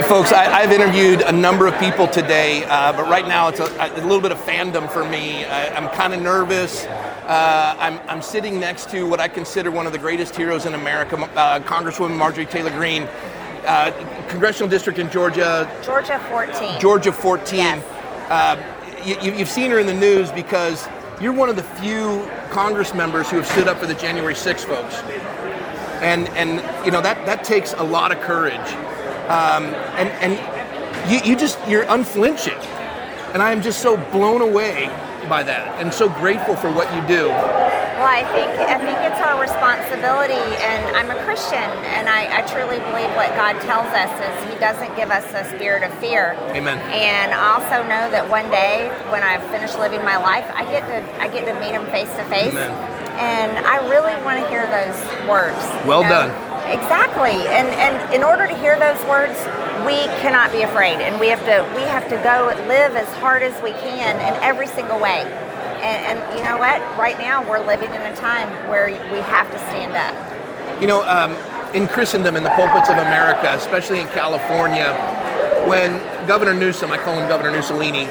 right, folks, I, have interviewed a number of people today, uh, but right now it's a, a, little bit of fandom for me. I, am kind of nervous. Uh, I'm, I'm, sitting next to what I consider one of the greatest heroes in America, uh, Congresswoman Marjorie Taylor Greene, uh, congressional district in Georgia. Georgia 14. Georgia 14. Yes. Uh, you, you've seen her in the news because you're one of the few Congress members who have stood up for the January 6 folks. And, and you know, that, that takes a lot of courage. Um, and and you, you just, you're unflinching. And I am just so blown away by that and so grateful for what you do. Well, I think I think it's our responsibility, and I'm a Christian, and I, I truly believe what God tells us is He doesn't give us a spirit of fear. Amen. And I also know that one day, when I finish living my life, I get to I get to meet Him face to face, and I really want to hear those words. Well you know? done. Exactly, and and in order to hear those words, we cannot be afraid, and we have to we have to go live as hard as we can in every single way. And, and you know what? Right now, we're living in a time where we have to stand up. You know, um, in Christendom, in the pulpits of America, especially in California, when Governor Newsom, I call him Governor Mussolini,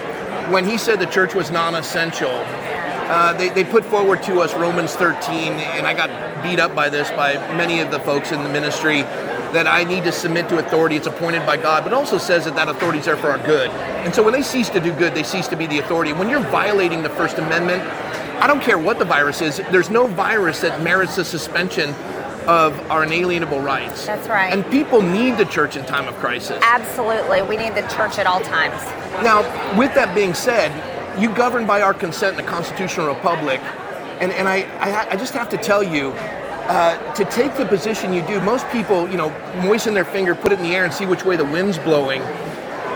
when he said the church was non-essential, uh, they, they put forward to us Romans 13, and I got beat up by this by many of the folks in the ministry that I need to submit to authority. It's appointed by God, but also says that that authority is there for our good. And so when they cease to do good, they cease to be the authority. When you're violating the First Amendment, I don't care what the virus is, there's no virus that merits the suspension of our inalienable rights. That's right. And people need the church in time of crisis. Absolutely. We need the church at all times. Now, with that being said, you govern by our consent in a constitutional republic. And, and I, I, I just have to tell you, uh, to take the position you do, most people, you know, moisten their finger, put it in the air, and see which way the wind's blowing.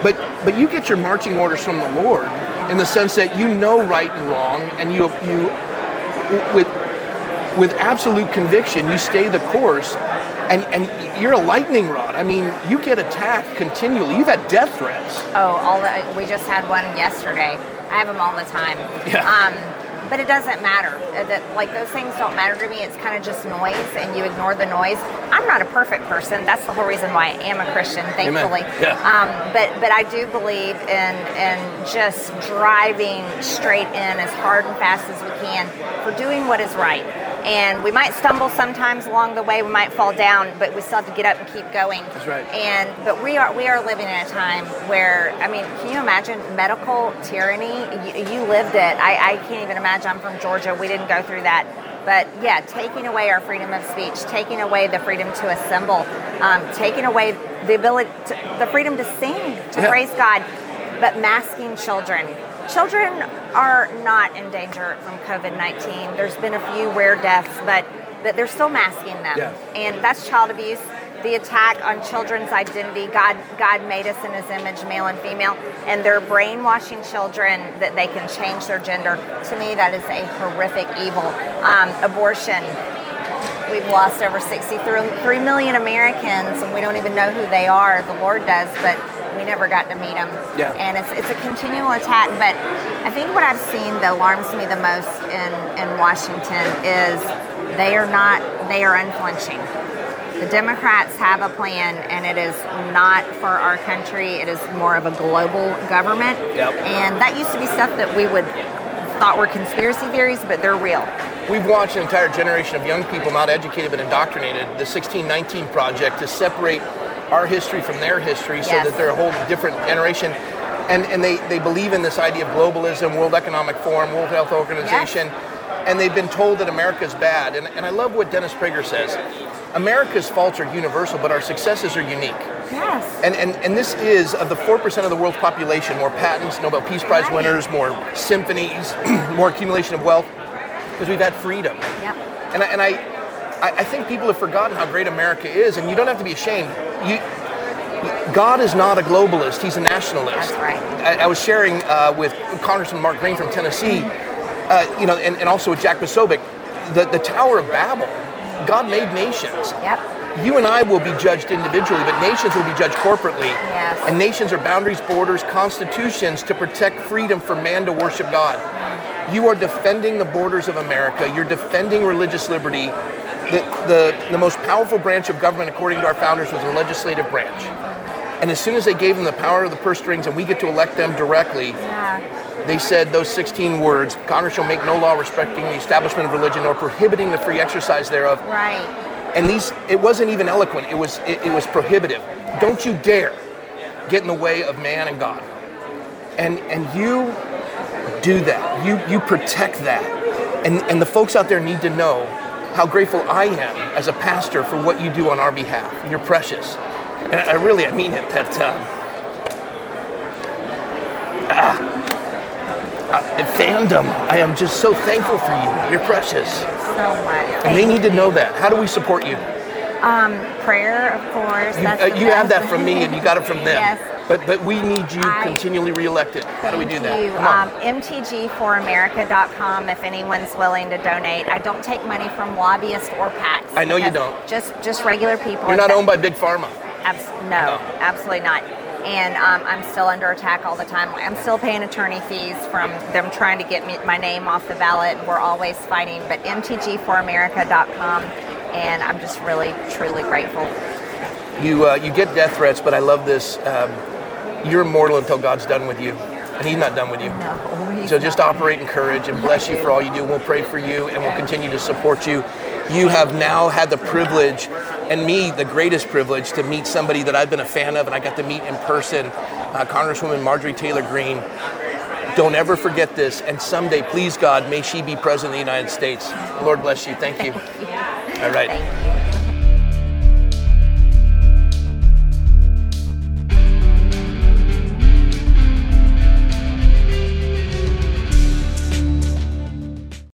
But but you get your marching orders from the Lord in the sense that you know right and wrong, and you you with with absolute conviction you stay the course. And, and you're a lightning rod. I mean, you get attacked continually. You've had death threats. Oh, all the, we just had one yesterday. I have them all the time. Yeah. Um, but it doesn't matter. Uh, that like those things don't matter to me. It's kind of just noise, and you ignore the noise. I'm not a perfect person. That's the whole reason why I am a Christian, thankfully. Yeah. Um, but but I do believe in in just driving straight in as hard and fast as we can for doing what is right and we might stumble sometimes along the way. We might fall down, but we still have to get up and keep going. That's right. And but we are we are living in a time where I mean, can you imagine medical tyranny? You, you lived it. I, I can't even imagine. I'm from Georgia. We didn't go through that. But yeah, taking away our freedom of speech, taking away the freedom to assemble, um, taking away the ability, to, the freedom to sing, to yeah. praise God, but masking children Children are not in danger from COVID 19. There's been a few rare deaths, but, but they're still masking them. Yeah. And that's child abuse. The attack on children's identity. God, God made us in His image, male and female, and they're brainwashing children that they can change their gender. To me, that is a horrific evil. Um, abortion. We've lost over 63 million Americans, and we don't even know who they are. The Lord does, but never got to meet him. Yeah. And it's, it's a continual attack. But I think what I've seen that alarms me the most in, in Washington is they are not, they are unflinching. The Democrats have a plan, and it is not for our country. It is more of a global government. Yep. And that used to be stuff that we would thought were conspiracy theories, but they're real. We've watched an entire generation of young people, not educated but indoctrinated, the 1619 Project, to separate our history from their history so yes. that they're a whole different generation. And, and they, they believe in this idea of globalism, World Economic Forum, World Health Organization, yes. and they've been told that America's bad. And, and I love what Dennis Prager says. America's faults are universal, but our successes are unique. Yes. And, and, and this is, of the 4% of the world's population, more patents, Nobel Peace Prize right. winners, more symphonies, more accumulation of wealth, because we've had freedom. Yep. And I, and I, I, think people have forgotten how great America is, and you don't have to be ashamed. You, God is not a globalist; He's a nationalist. That's right. I, I was sharing uh, with Congressman Mark Green from Tennessee, uh, you know, and, and also with Jack Posobiec, the, the Tower of Babel. God made nations. Yep. You and I will be judged individually, but nations will be judged corporately. Yes. And nations are boundaries, borders, constitutions to protect freedom for man to worship God. You are defending the borders of America. You're defending religious liberty the, the, the most powerful branch of government, according to our founders, was the legislative branch. And as soon as they gave them the power of the purse strings and we get to elect them directly, Yeah. they said those 16 words Congress shall make no law respecting the establishment of religion or prohibiting the free exercise thereof. Right. And these, it wasn't even eloquent, it was, it, it was prohibitive. Don't you dare get in the way of man and God. And, and you do that, you, you protect that. And, and the folks out there need to know how grateful I am as a pastor for what you do on our behalf. You're precious. And I really, I mean it, that uh, ah, uh, fandom, I am just so thankful for you. You're precious. So much. And they need to know that. How do we support you? Um, prayer, of course. You, uh, you have that from me and you got it from them. Yes. But but we need you I- continually reelected. How do we do Thank that? You. Um, MTG4America.com if anyone's willing to donate. I don't take money from lobbyists or PACs. I know you don't. Just just regular people. You're not owned by Big Pharma. Abs- no, No. absolutely not. And um, I'm still under attack all the time. I'm still paying attorney fees from them trying to get me, my name off the ballot. We're always fighting. But MTG4America.com, and I'm just really, truly grateful. You uh, you get death threats, but I love this. Um, you're immortal until God's done with you, and He's not done with you. No, So just operate in courage and bless you for all you do. We'll pray for you and we'll continue to support you. You have now had the privilege, and me the greatest privilege, to meet somebody that I've been a fan of, and I got to meet in person, uh, Congresswoman Marjorie Taylor Greene. Don't ever forget this, and someday, please God, may she be president of the United States. Lord bless you. Thank you. All right.